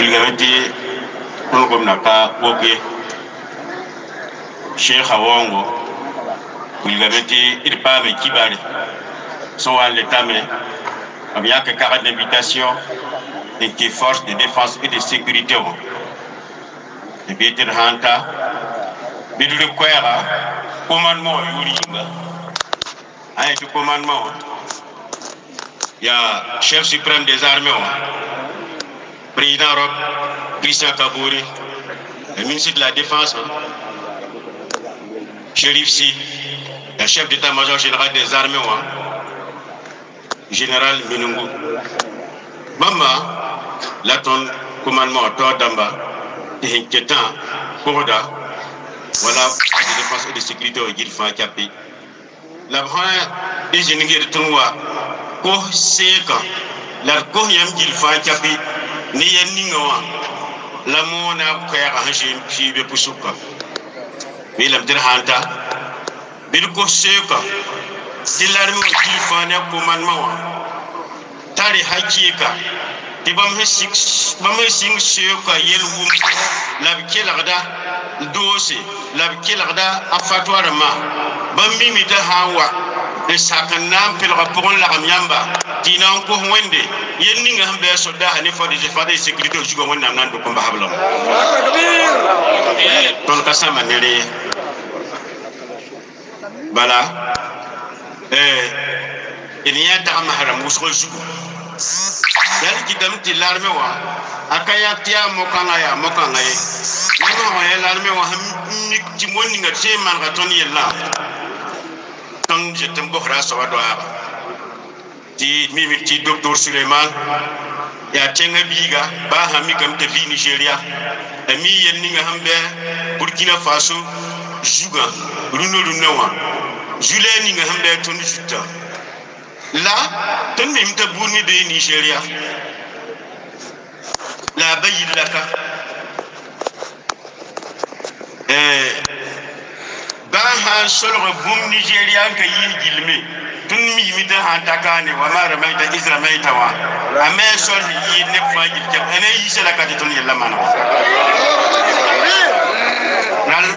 wilgame tɩ tõnd gomda ka wok ye sheekha waoongo wilgame tɩ d paame kibare sẽn wa n letame b yãk carte d'invitation n tɩ force de défense et de sécurité wã tɩ bɩ tɩ d sã n ta bɩ d rɩk koɛɛga commandement commandement wã yaa chef suprême des armées wã président rob christian kabore le ministre de la défense shérif si le chef d'état-major général des armées général minungu bãmba la tõnd commandement tɩ sẽn ketã pʋgda wala de défense et de sécurité gill fãa kapɩ la b sã d zĩnig d tõnd wa kos seekã la yãmb gill fãa kapɩ ne yɛl ninga wã la moona koɛɛgã sẽn zoeen piibe pʋsʋka bɩ lame tɩ d sã n ta bɩ d kos seekã tɩ larme wã gill fãa ne a commandement wã t'a rɩ hakɩɩka tɩ bãmb sẽn sɩng seoka yel-wʋm la b kelgda doose la b kelgda a fatwa rãmbã bãmb mime tɩ sã n wa e sakannan pelga pogon lagam yamba dinan ko wende. Yenni nga hambe so da hani fodi je fadi sécurité o jugo wonna nan do ko mba hablam ton ka sama nere bala. Eh iniya ta mahram musko jugo ki dam ti larme wa akaya tiya mokanga ya mokanga ye nino ho ye larme wa hamni timoni nga teman ga ton yella man j'étais Mbofra Sobadoaba. Ti mimi ti Dr. Suleiman ya tenga biga ba hami kam te fi Nigeria. Ami yenni nga hambe Burkina Faso juga runo runo wa. Julai ni nga hambe tonu jutta. La tan mimi ta buni de Nigeria. La bayillaka. Eh an solg bũmb nigeriya n ka yɩɩ gilme. Tun mi mi da han taka ne wa ma ramaita iz ramaita wa. Amma sol yi ne fa gilke. Ne yi sala ka tun yalla mana.